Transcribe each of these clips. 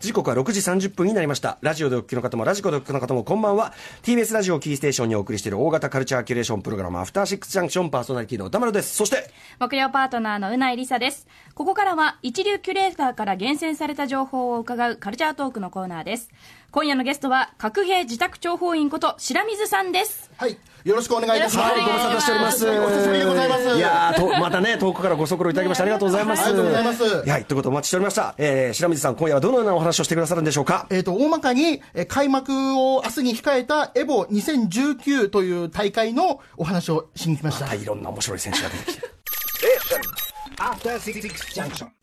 時刻は6時30分になりました。ラジオでお聞きの方も、ラジコでお聞きの方も、こんばんは。TBS ラジオキーステーションにお送りしている大型カルチャーキュレーションプログラム、アフターシックスジャンクションパーソナリティの歌丸です。そして、木曜パートナーのうないりさです。ここからは一流キュレーターから厳選された情報を伺うカルチャートークのコーナーです。今夜のゲストは、角兵自宅諜報員こと白水さんです。はい。よろしくお願いいたします。はい、ご無沙汰しております。お久しぶりでございます。いやーと、またね、遠くからご足労いただきましてありがとうございます。ありがとうございますはい、ということでお待ちしておりました。えー、白水さん、今夜はどのようなお話をしてくださるんでしょうか？えっ、と、大まかに、えー開幕を明日に控えたエボ2019という大会のお話をしに来ました。はい、いろんな面白い選手が出てきて。Junction.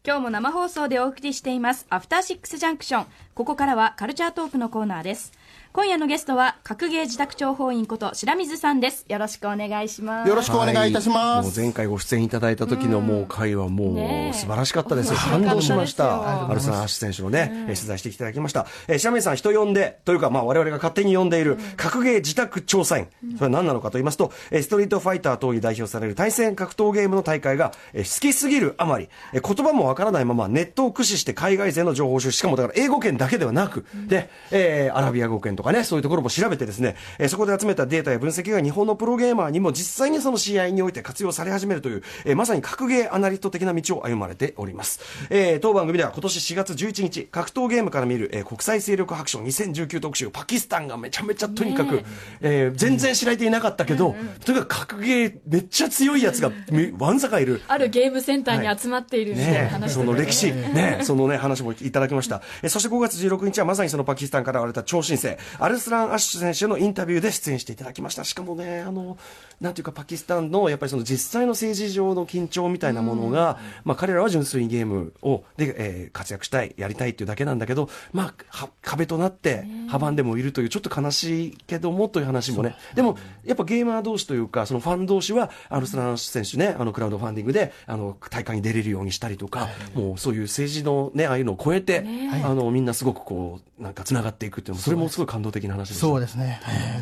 今日も生放送でお送りしています、アフターシックスジャンクション。ここからはカルチャートークのコーナーです。今夜のゲストは、角芸自宅諜報員こと白水さんです。よろしくお願いします。よろしくお願いいたします。もう前回ご出演いただいた時のもう会はもう素晴らしかったです。感動しました。アルスナーアッシュ選手のね、えー取材していただきました。えー、白水さん人呼んで、というかまあ我々が勝手に呼んでいる格ゲー自宅調査員。それは何なのかと言いますと、えーストリートファイター等に代表される対戦格闘ゲームの大会が、えー好きすぎるあまり、えー言葉もわからないままネットを駆使して海外勢の情報収集、しかもだから英語圏だけではなく、で、えーアラビア語圏とかね、そういうところも調べてですね、えーそこで集めたデータや分析が日本のプロゲーマーにも実際にその試合において活用され始めるという、えーまさに格ゲーアナリスト的な道を歩まれております。えー当番組では今年4月11日、格闘ゲームから見る、えー国際勢力白書2019特集、パキスタンがめちゃめちゃとにかく、えー全然知られていなかったけど、とにかく格ゲーめっちゃ強いやつがめわんさかいる。あるゲームセンターに集まっているみたいなね話その歴史、ね そのね、話もいただきました。えそして5月16日はまさにそのパキスタンから現れた超新星、アルスラン・アッシュ選手のインタビューで出演していただきました。しかもね、あの、なんていうかパキスタンの、やっぱりその実際の政治上の緊張みたいなものが、まあ彼らは純粋にゲームを、で、えー活躍したい、やりたいっていうだけなんだけど、まあ、は壁となって阻んでもいるという、ちょっと悲しいけどもという話もね、でも、やっぱゲーマー同士というか、そのファン同士は、アルスラン・選手ね、あの、クラウドファンディングで、あの、大会に出れるようにしたりとか、もうそういう政治のね、ああいうのを超えて、あの、みんなすごくこう、なんか繋がっていくっていうのも、それもすごい感動的な話です。そうですね、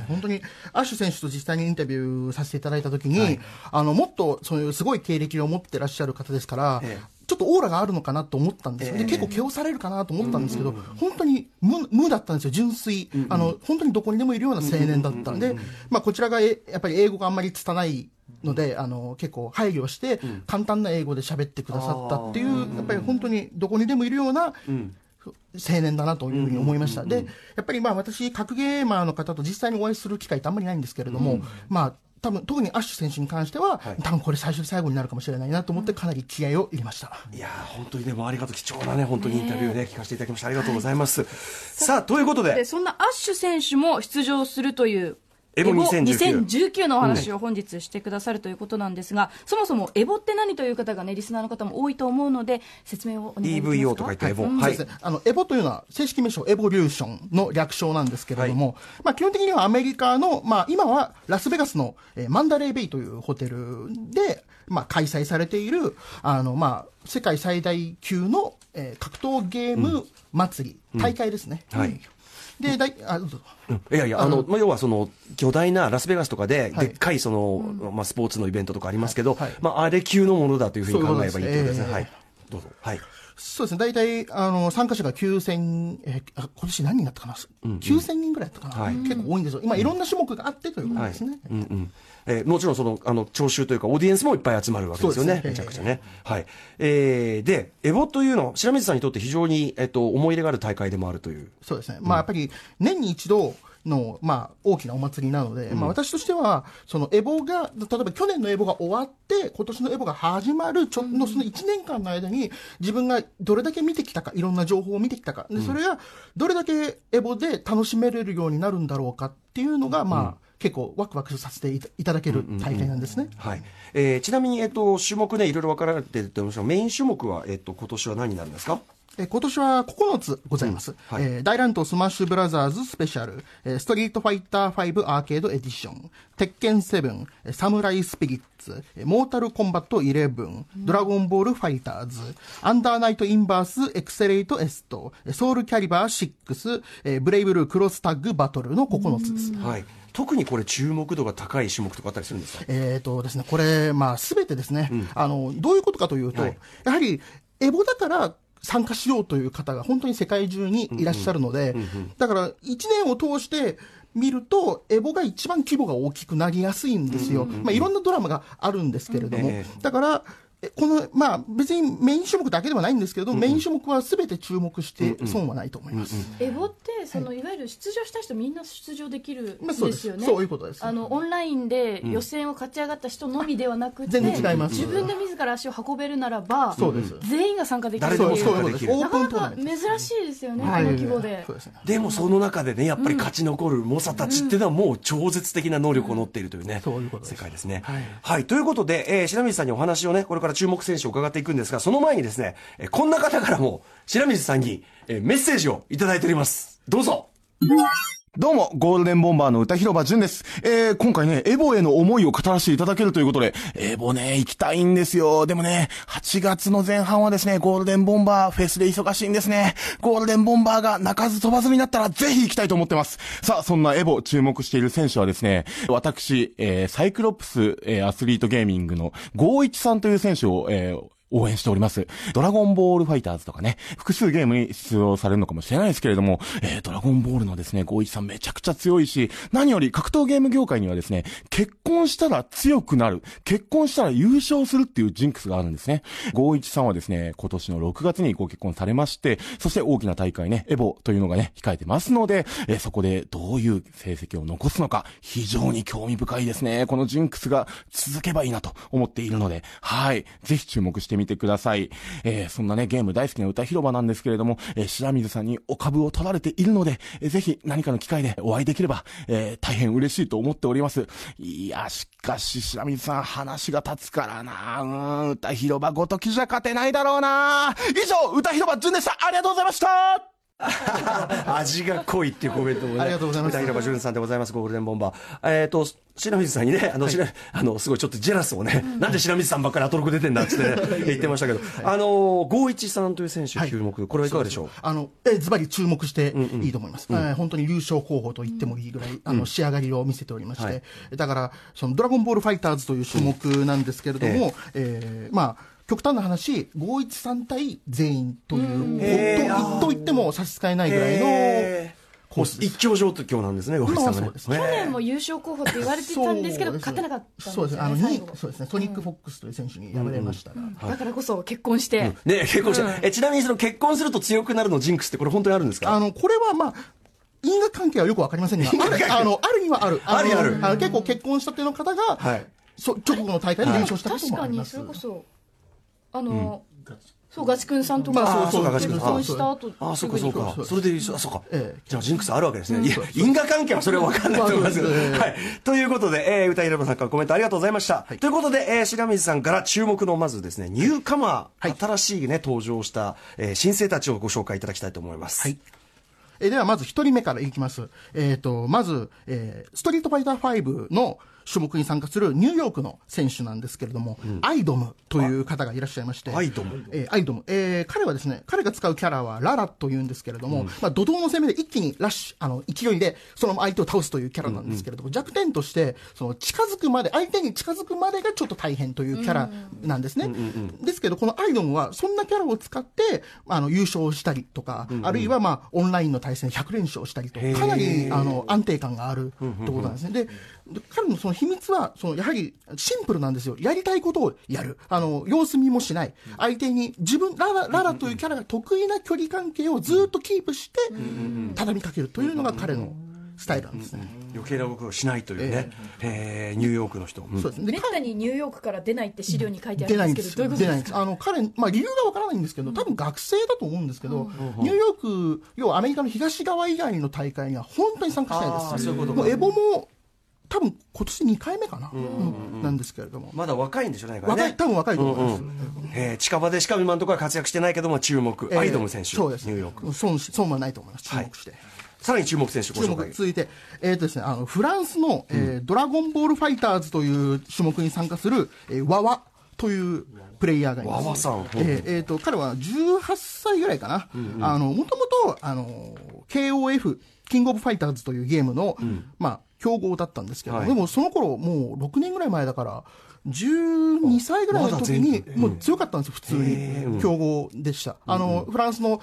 本当にアッシュ選手と実際にインタビューさせていただいたときに、あのもっとそういうすごい経歴を持ってらっしゃる方ですから、ええ。ちょっとオーラがあるのかなと思ったんですよ、で結構、毛をされるかなと思ったんですけど、本当に無無だったんですよ、純粋、あの、本当にどこにでもいるような青年だったんで、まあ、こちらがえやっぱり英語があんまり拙いので、あの結構配慮して、簡単な英語で喋ってくださったっていう、やっぱり本当にどこにでもいるような、青年だなというふうに思いました。で、やっぱりまあ私、格ゲーマーの方と実際にお会いする機会ってあんまりないんですけれども、まあ、多分特にアッシュ選手に関しては、多分これ最初で最後になるかもしれないなと思ってかなり気合を入れました。いやー本当にね、もうありがとう、貴重なね、本当にインタビューね、聞かせていただきまして、ありがとうございます。さあ、ということで。で、そんなアッシュ選手も出場するというエボ2019 2019のお話を本日してくださるということなんですが、そもそもエボって何という方がね、リスナーの方も多いと思うので、説明をお願いできますか？EVO と書いてエボ。あの、エボというのは、正式名称、エボリューションの略称なんですけれども、まあ、基本的にはアメリカの、まあ、今はラスベガスの、えーマンダレーベイというホテルで、まあ、開催されている、あの、まあ、世界最大級の、えー格闘ゲーム祭り、大会ですね。はいで、だい、あ、どうぞ。うんいやいや、あの、まあ、要はその、巨大なラスベガスとかで、はいでっかいその、まあ、スポーツのイベントとかありますけど、はいまあ、あれ級のものだというふうに考えればいいということですね。はい。どうぞ。はい。そうですね、大体、あの、参加者が9000、えーあ今年何人になったかな、9000人ぐらいだったかな、はい結構多いんですよ。今、いろんな種目があってということですね。うんうんえーもちろんその、あの、聴衆というか、オーディエンスもいっぱい集まるわけですよね。ねめちゃくちゃね。はい。えー、で、エボというのは、白水さんにとって非常に、えっと、思い入れがある大会でもあるという。そうですね。まあ、やっぱり、年に一度の、まあ、大きなお祭りなので、まあ、私としては、そのエボが、例えば去年のエボが終わって、今年のエボが始まるちょの、その1年間の間に、自分がどれだけ見てきたか、いろんな情報を見てきたか、で、それが、どれだけエボで楽しめれるようになるんだろうかっていうのが、まあ、結構ワクワクさせていただける大会なんですね。はい。えー、ちなみに、えっと、種目ね、いろいろ分かられてると思いますが、メイン種目は、えっと、今年は何になるんですか？えー今年は9つございます。はいえー大乱闘スマッシュブラザーズスペシャル、えーストリートファイター5アーケードエディション、鉄拳7、えーサムライスピリッツ、えーモータルコンバット11、ドラゴンボールファイターズ、アンダーナイトインバースエクセレイトエスト、えーソウルキャリバー6、えーブレイブルークロスタッグバトルの9つです。はい。特にこれ注目度が高い種目とかあったりするんですか？えーとですね、これ、まあ、すべてですね、あの、どういうことかというと、はい。やはり、エボだから、参加しようという方が本当に世界中にいらっしゃるので、だから1年を通して、見ると、エボが一番規模が大きくなりやすいんですよ。まあ、いろんなドラマがあるんですけれども。え。だから、えこの、まあ、別にメイン種目だけではないんですけれども、メイン種目は全て注目して損はないと思います。エボってそのいわゆる出場した人みんな出場できるんまあそうですよね。そういうことですあのオンラインで予選を勝ち上がった人のみではなくて、全然違います自分で自ら足を運べるならば、そうです全員が参加できるって誰でもいう。そういうことです。できるオープンなかなか。珍しいですよね、はいこの規模でそう。ですね。でもその中でね、やっぱり勝ち残る猛者たちっていうのはもう超絶的な能力を持っているというね、そういうことです世界ですね。はいはい。ということで、えー白水さんにお話をね、これから注目選手を伺っていくんですが、その前にですね、えこんな方からも白水さんに、えメッセージをいただいております。どうぞ。どうも、ゴールデンボンバーの歌広場淳です。えー、今回ね、エボへの思いを語らせていただけるということで、エボね、行きたいんですよ。でもね、8月の前半はですね、ゴールデンボンバーフェスで忙しいんですね。ゴールデンボンバーが鳴かず飛ばずになったら、ぜひ行きたいと思ってます。さあ、そんなエボ注目している選手はですね、私、えー、サイクロプス、えー、アスリートゲーミングの51さんという選手を、えー、応援しております。ドラゴンボールファイターズとかね、複数ゲームに出場されるのかもしれないですけれども、えー、ドラゴンボールのですね、ゴイチさんめちゃくちゃ強いし、何より格闘ゲーム業界にはですね、結婚したら強くなる、結婚したら優勝するっていうジンクスがあるんですね。ゴイチさんはですね、今年の6月にご結婚されまして、そして大きな大会ね、エボというのがね、控えてますので、えーそこでどういう成績を残すのか、非常に興味深いですね。このジンクスが続けばいいなと思っているので、はい。ぜひ注目してみててください。えーそんなね、ゲーム大好きな歌広場なんですけれども、えー白水さんにお株を取られているので、えーぜひ何かの機会でお会いできれば、えー大変嬉しいと思っております。いや、しかし白水さん話が立つからなうん、歌広場ごときじゃ勝てないだろうな以上、歌広場淳でしたありがとうございました 味が濃いっていうコメントもね。ありがとうございます。歌広場淳さんでございます、ゴールデンボンバー。えっ、と、白水さんにね、あの、白 あの、すごいちょっとジェラスをね、なんで白水さんばっかりアトロク出てんだってね、言ってましたけど、あの、ゴーイチさんという選手、はい。注目、これはいかがでしょう？あの、え、ズバリ注目していいと思います。えー本当に優勝候補と言ってもいいぐらい、あの、仕上がりを見せておりまして、はい。だから、その、ドラゴンボールファイターズという種目なんですけれども、えーまあ、極端な話、513対全員という、ほんとと言っても差し支えないぐらいの。一強状況なんですね、去年も優勝候補って言われてたんですけど、勝てなかったんですよね、そうです。ね。あの、そうですね。トニック・フォックスという選手に敗れましたが。だからこそ結婚して、ね、結婚して、え、ちなみにその結婚すると強くなるのジンクスってこれ本当にあるんですか？あの、これはまあ、因果関係はよくわかりませんが、あの、あるにはある。のあるある。の結構結婚したての方が、はい。そ直後の大会で優勝したこと確かにもあります。それこそあの、そうガチ君さんとまか、あそうそうガチ君結婚した後ああ、そうかそうか。それで、あそうかええ。じゃあ、ジンクスあるわけですね。いや、因果関係はそれは分かんないと思いますけど。はい。ということで、えー、歌いればさんからコメントありがとうございました。ということで、えー、白水さんから注目の、まずですね、ニューカマー、新しいね、登場した、えー、新星たちをご紹介いただきたいと思います。はい。えーではまず一人目からいきます。えっ、と、まず、えーストリートファイター5の種目に参加するニューヨークの選手なんですけれども、アイドムという方がいらっしゃいまして、アイドム。えーアイドム。えー彼はですね、彼が使うキャラはララというんですけれども、まあ、怒涛の攻めで一気にラッシュ、あの、勢いで、その相手を倒すというキャラなんですけれども、弱点として、その、近づくまで、相手に近づくまでがちょっと大変というキャラなんですね。ですけど、このアイドムは、そんなキャラを使って、あの、優勝したりとか、あるいは、まあ、オンラインの対戦100連勝したりと、かなり、あの、安定感があるということなんですね。で、で彼のその秘密は、その、やはり、シンプルなんですよ。やりたいことをやる。あの、様子見もしない。相手に、自分、ララ、ララというキャラが得意な距離関係をずっとキープして、畳みかけるというのが彼のスタイルなんですね。余計な動きをしないというね、えー。ニューヨークの人。うん。そうです。ね。でめったにニューヨークから出ないって資料に書いてあ出るなん。いんです。けど、どういうこと出ないんです。あの、彼、まあ理由がわからないんですけど、多分学生だと思うんですけど、ニューヨーク、要はアメリカの東側以外の大会には本当に参加しないです。あーそういうことか。もうエボも、多分今年2回目かな、うんなんですけれども。まだ若いんでしょうね。若い、多分若いと思います。えー近場でしか今のところは活躍してないけども注目、えーアイドム選手、そうです。ニューヨーク。損し、損はないと思います。注目して。さらに注目選手ご注紹介。目続いて、えーとですね、あのフランスの、えードラゴンボールファイターズという種目に参加する、えー、ワワというプレイヤーがいます。ワワさんえーえーと彼は18歳ぐらいかな。あのもともとあの KOF キングオブファイターズというゲームの、まあ強豪だったんですけど、はいでもその頃もう6年ぐらい前だから、12歳ぐらいの時に、もう強かったんですよ、普通に。強豪でした。あの、フランスの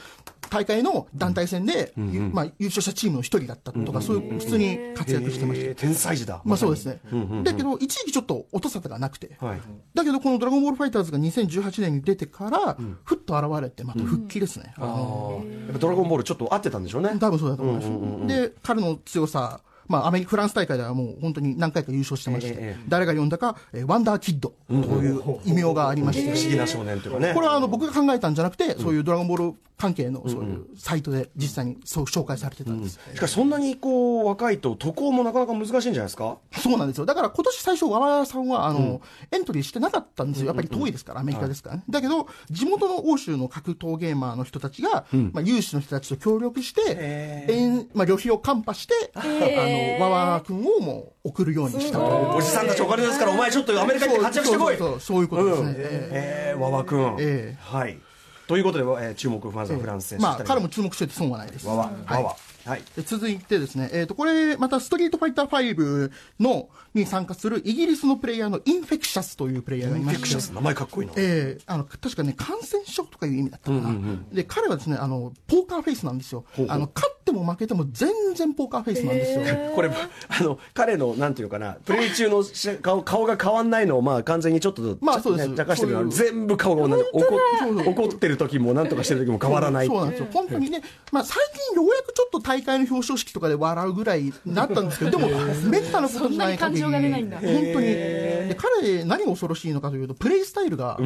大会の団体戦で、まあ、優勝したチームの一人だったとか、そういう、普通に活躍してました。えー天才児だ。まあそうですね。ね。だけど、一時期ちょっと音沙汰がなくて。はい。だけど、このドラゴンボールファイターズが2018年に出てから、ふっと現れて、また復帰ですね。あやっぱドラゴンボールちょっと合ってたんでしょうね。多分そうだと思います。で、彼の強さ、まあ、アメリカ、フランス大会ではもう本当に何回か優勝してまして、えええ誰が呼んだか、えーワンダーキッドという異名がありまして、不思議な少年というかね。これはあの僕が考えたんじゃなくて、そういうドラゴンボール関係のそういうサイトで実際にそう紹介されてたんです。しかしそんなにこう若いと渡航もなかなか難しいんじゃないですか？そうなんですよ。だから今年最初、和田さんは、あの、エントリーしてなかったんですよ。やっぱり遠いですから、アメリカですからね。だけど、地元の欧州の格闘ゲーマーの人たちが、まあ、有志の人たちと協力して、えんまあ、旅費をカンパして、あの、和田君をもう送るようにしたという。おじさんたちお金ですから、お前ちょっとアメリカに活躍してこいそういうことですね。ええー、わわくん。ええはい。ということで、えー注目ファンザえフランス選手。まあ、彼も注目してて損はないです。わわ、はいわわ。はい。で続いてですね、えっ、と、これ、またストリートファイター5の、に参加するイギリスのプレイヤーのインフェクシャスというプレイヤーがいましてフィクシャス、名前かっこいいな。えーあの確かね、感染症とかいう意味だったかな、で彼はですねあのポーカーフェイスなんですよあの、勝っても負けても全然ポーカーフェイスなんですよ。これ、あの、彼の、なんていうかな、プレイ中のし顔顔が変わんないのを、まあ、完全にちょっと、まあそうですね茶化してるの全部顔が同じ。怒怒ってる時も、なんとかしてる時も変わらない。そうなんですよ、本当にね、まあ、最近ようやくちょっと大会の表彰式とかで笑うぐらいになったんですけど、でも、めったなことない限り、そんなに感情が出ない。んだ本当に、で彼、何が恐ろしいのかというと、プレイスタイルが、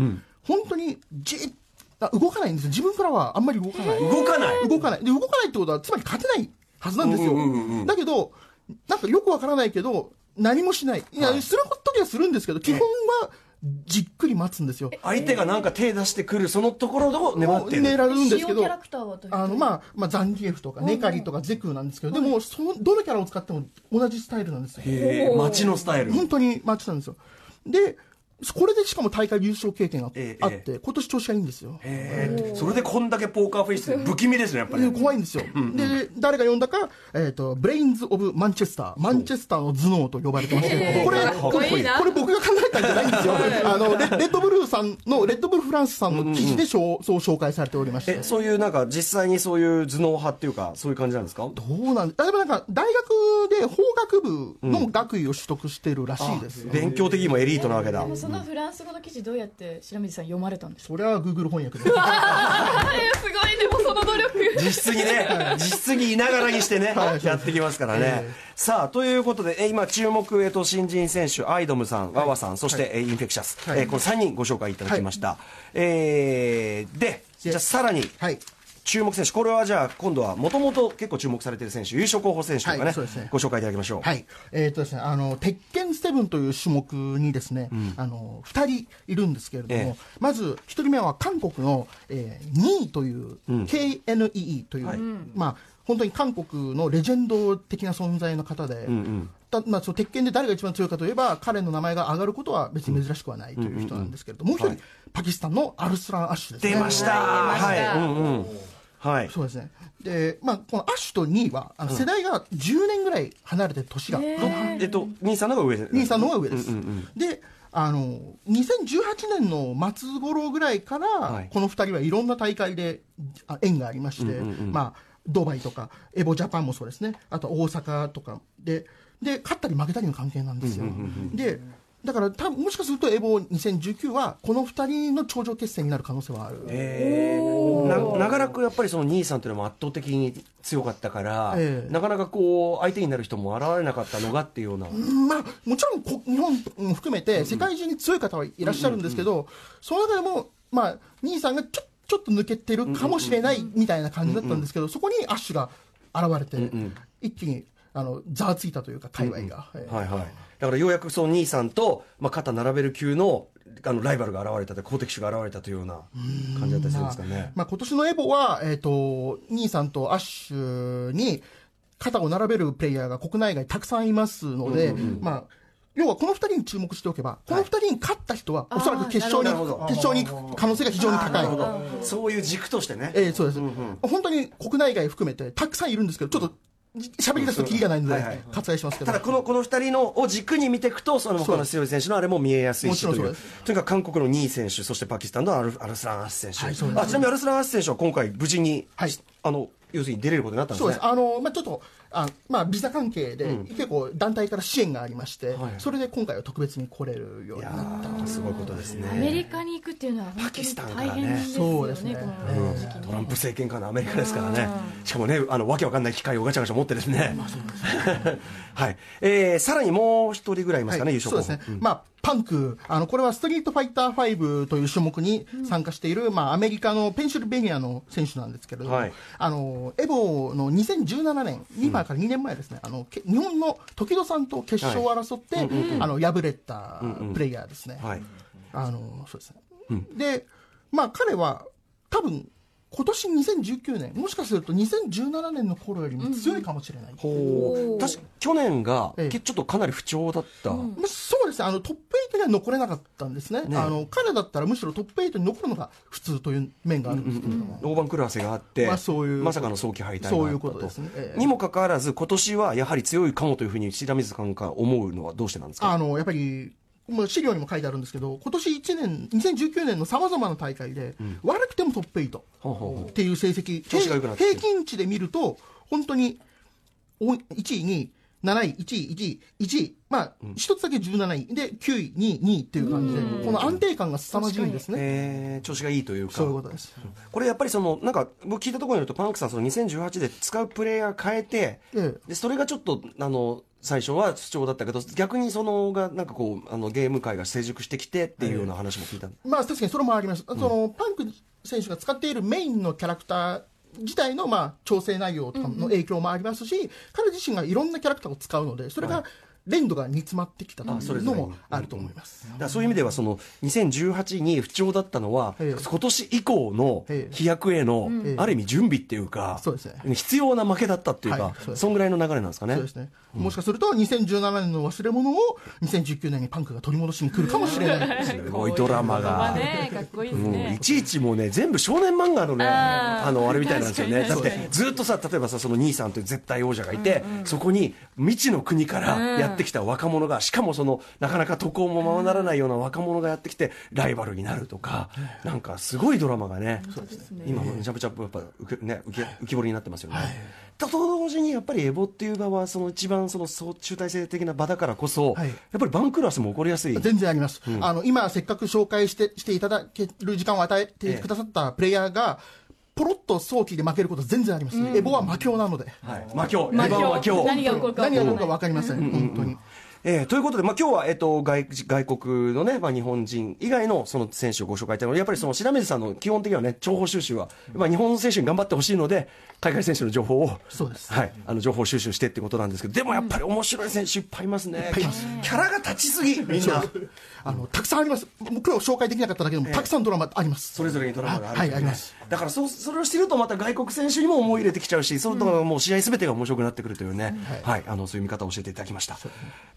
本当にじっあ動かないんですよ、自分からはあんまり動かない。動かない。動かない。で、動かないってことは、つまり勝てないはずなんですよ。だけど、なんかよくわからないけど、何もしない。いや、する時はするんですけど、基本はじっくり待つんですよ。相手がなんか手出してくる、そのところを粘ってる。狙うんですけど、主要キャラクターはどういうあの、まあ、まあ、ザンギエフとか、ネカリとか、ゼクーなんですけど、でも、その、どのキャラを使っても同じスタイルなんですよ。へー街のスタイル。本当にマッチなんですよ。で、これでしかも大会優勝経験がええあって、今年調子がいいんですよ。それでこんだけポーカーフェイスで不気味ですね、やっぱり。で怖いんですよ。で、誰が呼んだか、えっ、と、ブレインズ・オブ・マンチェスター、マンチェスターの頭脳と呼ばれてまして、これ、こいいこれ僕が考えたんじゃないんですよ。あの、レレッドブルーさんの、レッドブルフランスさんの記事でしょうそう紹介されておりましてえ、。そういうなんか実際にそういう頭脳派っていうか、そういう感じなんですか？どうなん例えばなんか、大学で法学部の学位を取得してるらしいですよ。勉強的にもエリートなわけだ。そのフランス語の記事どうやって白水さん読まれたんですか？それは Google 翻訳で。えー、すごいでもその努力。実質にね、実質にいながらにしてね、はい。やってきますからね。さあ、ということで、え今注目、えっと、新人選手、アイドムさん、ワワさん、そして、えインフェクシャス、はい。えーこの3人ご紹介いただきました。えーで、じゃあさらに、はい。注目選手、これはじゃあ、今度はもともと結構注目されている選手、優勝候補選手とかね、はいね。ご紹介いただきましょう。はい。えっ、とですね、あの、鉄拳7という種目にですね、あの、二人いるんですけれども、ええ。まず、一人目は韓国の、えー、ニーという、KNEE という、まあ、本当に韓国のレジェンド的な存在の方で、たまあ、その鉄拳で誰が一番強いかといえば、彼の名前が上がることは別に珍しくはないという人なんですけれども、もう一人、パキスタンのアルスラン・アッシュですね。出ました。はい、うんうん。はい。そうですね。で、まあ、このアッシュとニーは、あの世代が10年ぐらい離れてる年が、えっと、兄さんの方が上で。兄さんの方が上です。で、あの、2018年の末頃ぐらいから、はいこの二人はいろんな大会であ縁がありまして、まあ、ドバイとか、エボジャパンもそうですね、あと大阪とかで、で、勝ったり負けたりの関係なんですよ。で、だから多分もしかするとエボ2019はこの二人の頂上決戦になる可能性はある。えーな長らくやっぱりその兄さんというのも圧倒的に強かったから、ええ。なかなかこう相手になる人も現れなかったのがっていうような、まあ、もちろんこ日本も含めて世界中に強い方はいらっしゃるんですけど、その中でも、まあ、兄さんがちょちょっと抜けてるかもしれないみたいな感じだったんですけど、そこにアッシュが現れて、一気にあのざわついたというか、界隈が。えーはいはい、だからようやくその兄さんと、まあ、肩並べる級のあのライバルが現れたと好敵手が現れたというような感じだったりするんですかね。まあ、今年のエボは、えっ、と、兄さんとアッシュに肩を並べるプレイヤーが国内外たくさんいますので、まあ、要はこの二人に注目しておけば、この二人に勝った人は、おそらく決勝に、決勝に行く可能性が非常に高い。そういう軸としてね。えーそうです、本当に国内外含めてたくさんいるんですけど、ちょっと喋り出すとキリがないので割愛しますけど。ただこのこの2人のを軸に見ていくとその他の強い選手のあれも見えやすいしというとにかく韓国の2位選手そしてパキスタンのアルアルスラン・アッシ選手、はいそうです。あちなみにアルスラン・アッシ選手は今回無事に、はいあの要するに出れることになったんですね。そうです、あのまあ、ちょっとあ、まあ、ビザ関係で、結構団体から支援がありまして、はいそれで今回は特別に来れるようになったーすごいことですね。アメリカに行くっていうのは本当パキスタンにからね。そうですね。ねこの時期トランプ政権下のアメリカですからね、しかもね、あのわけわかんない機械をガチャガチャ持ってですね、はい。えー、さらにもう一人ぐらいいますかね、はい。優勝候補そうですね、まあ、パンク。あの、これはストリートファイター5という種目に参加している、まあ、アメリカのペンシルベニアの選手なんですけれども、はいあのエボの2017年、今から2年前ですね、あのけ日本の時戸さんと決勝を争って、あの敗れたプレイヤーですね。はい。あのそうですね、で、まあ、彼は多分今年2019年、もしかすると2017年の頃よりも強いかもしれない。ほう。確か去年が、ええ。けちょっとかなり不調だった、まあ、そうですね。あのトップ8には残れなかったんですね。ねあの彼だったらむしろトップ8に残るのが普通という面があるんですけれども、大盤狂わせがあって、まあそういうまさかの早期敗退そういうことですね。ええ。にもかかわらず、今年はやはり強いかもというふうに白水さんが思うのはどうしてなんですか？あのやっぱりもう資料にも書いてあるんですけど今年1年2019年のさまざまな大会で、悪くてもトップ8ほうほうほう。っていう成績。調子が良くなってきて平均値で見ると本当にお1位2位7位、1位、1位、1位、まあ、一つだけ17位、で、9位、2位、2位っていう感じで、この安定感が凄まじいんですね。えー調子がいいというか。そういうことです。これやっぱりそのなんか僕聞いたところによるとパンクさんその2018で使うプレイヤー変えて、ええ。でそれがちょっとあの最初は不調だったけど逆にそのがなんかこうあのゲーム界が成熟してきてっていうような話も聞いた、まあ確かにそれもあります。そのパンク選手が使っているメインのキャラクター自体のまあ調整内容とかの影響もありますし、彼自身がいろんなキャラクターを使うので、それが連度が煮詰まってきたとあそれいうのもあると思います。だからそういう意味ではその2018に不調だったのは、ええ。今年以降のええ飛躍への、ええ。ある意味準備っていうか、そうですね。必要な負けだったっていうか、はい。そんぐらいの流れなんですかね。そうですね。もしかすると2017年の忘れ物を2019年にパンクが取り戻しに来るかもしれない。すごいドラマが。ねかっこいいですういちいちもうね全部少年漫画のねあのあれみたいなんですよね。だってずっとさ例えばさその兄さんという絶対王者がいて、そこに未知の国からやってきた若者が、しかもそのなかなか渡航もままならないような若者がやってきてライバルになるとか、なんかすごいドラマがね今めちゃめちゃやっぱ受け,、ね、浮き浮き彫りになってますよね。と同時にやっぱりエボっていう場はその一番その相中体制的な場だからこそ、はい。やっぱり番狂わせも起こりやすい。全然あります、あの今、せっかく紹介してしていただける時間を与えてくださったプレイヤーが、ポロッと早期で負けること全然あります、エボは魔境なので、はい、魔境、魔エヴァン魔境。何が起こるか何が起こるか分分かりません、本当に。えーということで、まあ、今日は、えっと外外国のね、まあ、日本人以外のその選手をご紹介したいので、やっぱりその白水さんの基本的にはね、情報収集は、まあ、日本の選手に頑張ってほしいので、海外選手の情報を、そうです。はい、あの情報収集してってことなんですけど、でもやっぱり面白い選手いっぱいいますね、ぱいいキャラが立ちすぎ、みんな、あのたくさんあります、もう今日紹介できなかっただけでも、たくさんドラマあります。それぞれにドラマがある、はいあります。だからそうそれを知ると、また外国選手にも思い入れてきちゃうし、そのだからもう試合すべてが面白くなってくるというね、はい。あのそういう見方を教えていただきました。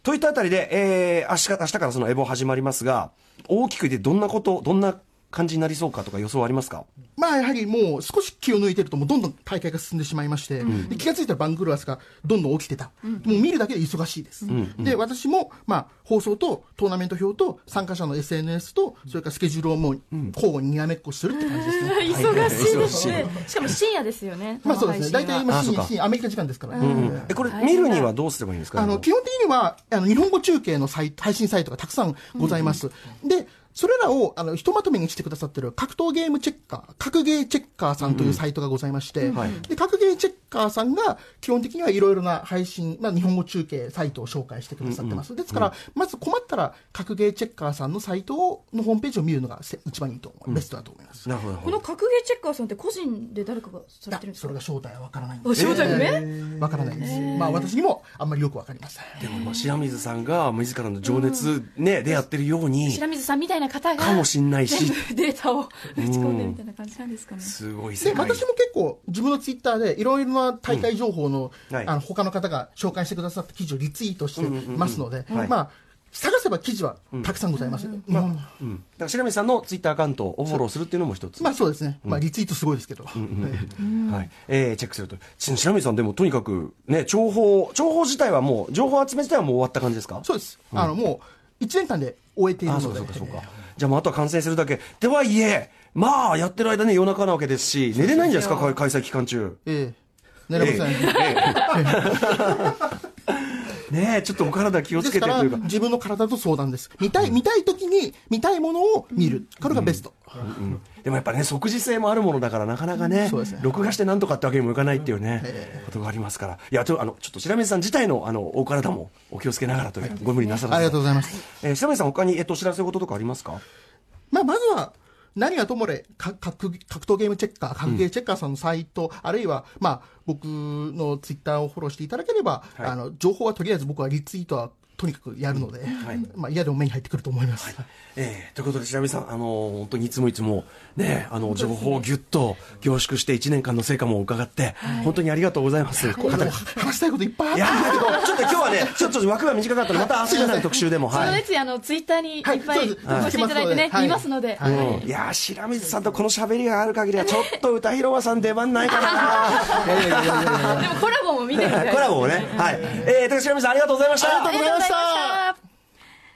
といったあたりで、えー、明日明日からそのエボ始まりますが、大きく言ってどんなこと、どんな感じになりそうかとか予想ありますか？まあやはりもう少し気を抜いてると、もうどんどん大会が進んでしまいまして、で気がついたらバングルアスがどんどん起きてた、もう見るだけで忙しいです。で、私も、まあ、放送とトーナメント表と参加者の SNS と、それからスケジュールをもう交互ににらめっこするって感じですね。忙しいですね。しかも深夜ですよねまあそうですね、大体今深夜アメリカ時間ですからね。えこれ、見るにはどうすればいいんですか？あの基本的にはあの日本語中継のサイト配信サイトがたくさんございます。でそれらをあのひとまとめにしてくださってる格闘ゲームチェッカー、格ゲーチェッカーさんというサイトがございまして、で格ゲーチェッカーさんが基本的にはいろいろな配信、まあ、日本語中継サイトを紹介してくださってます。ですから、まず困ったら格ゲーチェッカーさんのサイトをのホームページを見るのがせ一番いいと思う、ベストだと思います。なるほど。この格ゲーチェッカーさんって個人で誰かがされてるんですか？それが正体はわからないんあです。正体ねわからないです。まあ私にもあんまりよくわかりません。でも、まあ、白水さんが自らの情熱、ね、でやってるように、白水さんみたいな方がかもしんないしデータを打ち込んでみたいな感じなんですかねすごい世で界。私も結構自分のツイッターでいろいろな大会情報の,、はいあの他の方が紹介してくださった記事をリツイートしてますので、はいまあ探せば記事はたくさんございます。まあ、うん。だから白水さんのツイッターアカウントをフォローするっていうのも一つ。まあそうですね。まあリツイートすごいですけど。はい。えー、チェックすると。ち白水さんでもとにかく、ね、情報、情報自体はもう、情報集め自体はもう終わった感じですか？そうです。あの、もう、1年間で終えているあ、そので。うかそうかそうか。じゃあもうあとは完成するだけ。ではいえ、まあ、やってる間ね、夜中なわけですし、寝れないんじゃないですか、開開催期間中。ええ。寝れません。ねえ、ちょっとお体気をつけてというか。自分の体と相談です。見たい、見たい時に、見たいものを見る。これがベスト。うんでもやっぱね、即時性もあるものだから、なかなかね録画してなんとかってわけにもいかないっていうね、ことがありますから。いや、ちょあの、ちょっと白水さん自体の、あの、お体もお気をつけながらという、ご無理なさらずありがとうございます。えー白水さん、他に、えっと、お知らせ事とかありますか？まあ、まずは、何はともれ、か格格闘ゲームチェッカー、格ゲーチェッカーさんのサイト、あるいは、まあ、僕のツイッターをフォローしていただければ、はい。あの、情報はとりあえず僕はリツイートはとにかくやるので、まあ、嫌でも目に入ってくると思います。えーということで、白水さん、あの本当にいつもいつも、ね、あの、情報をぎゅっと凝縮して1年間の成果も伺って、本当にありがとうございます。話したいこといっぱいあるいやー、でもちょっと今日はね、ちょっと枠が短かったので、また明日になる特集でも、はい。あのツイッターにいっぱいはい投稿していただいてね、はい見ますので、はいうんいやー白水さんとこの喋りがある限りは、ちょっと歌広場さん出番ないかな。でもコラボも見てみたいコラボもね。はい。えー、という白水さんありがとうございました。ありがとうございました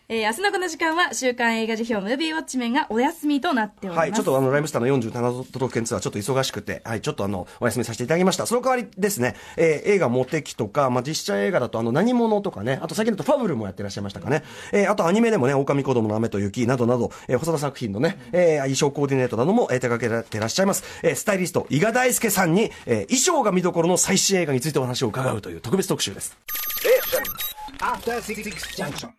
えー明日のこの時間は週刊映画辞表ムービーウォッチメンがお休みとなっております。はい、ちょっとあの、ライムスターの47都道府県ツアーちょっと忙しくて、はい、ちょっとあの、お休みさせていただきました。その代わりですね、えー映画モテキとか、まあ、実写映画だとあの、何者とかね、あと最近だとファブルもやってらっしゃいましたかね。えーあとアニメでもね、狼子供の雨と雪などなど、えー細田作品のね、えー衣装コーディネートなども、えー手掛けてらっしゃいます。えースタイリスト、伊賀大輔さんに、えー衣装が見どころの最新映画についてお話を伺うという特別特集です。After Six Junction.